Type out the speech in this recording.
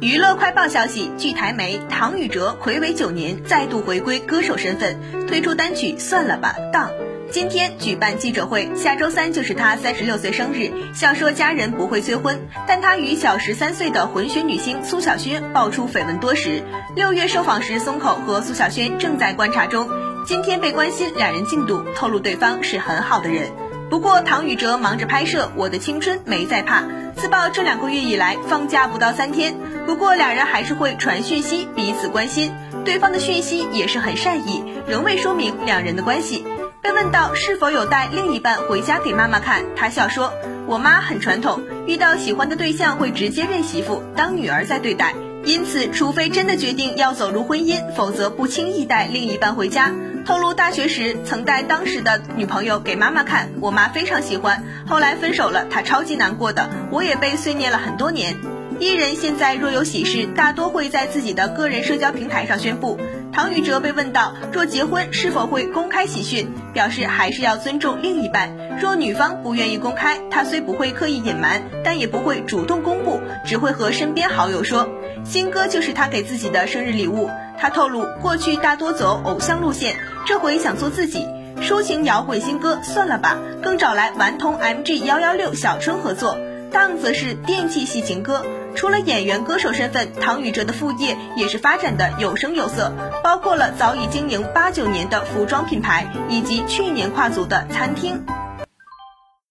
娱乐快报消息，据台媒，唐禹哲暌违九年再度回归歌手身份，推出单曲《算了吧》当。今天举办记者会，下周三就是他三十六岁生日，笑说家人不会催婚，但他与小十三岁的混血女星苏小萱爆出绯闻多时。六月受访时松口和苏小萱正在观察中，今天被关心两人进度，透露对方是很好的人。不过唐禹哲忙着拍摄《我的青春没在怕》，自曝这两个月以来放假不到三天。不过两人还是会传讯息，彼此关心，对方的讯息也是很善意，仍未说明两人的关系。被问到是否有带另一半回家给妈妈看，他笑说：“我妈很传统，遇到喜欢的对象会直接认媳妇，当女儿在对待。因此，除非真的决定要走入婚姻，否则不轻易带另一半回家。”透露大学时曾带当时的女朋友给妈妈看，我妈非常喜欢，后来分手了，她超级难过的，我也被碎念了很多年。艺人现在若有喜事，大多会在自己的个人社交平台上宣布。唐禹哲被问到若结婚是否会公开喜讯，表示还是要尊重另一半。若女方不愿意公开，他虽不会刻意隐瞒，但也不会主动公布，只会和身边好友说。新歌就是他给自己的生日礼物。他透露，过去大多走偶像路线，这回想做自己。抒情摇滚新歌算了吧，更找来顽童 MG 幺幺六小春合作。当则是电气系情歌。除了演员、歌手身份，唐禹哲的副业也是发展的有声有色，包括了早已经营八九年的服装品牌，以及去年跨足的餐厅。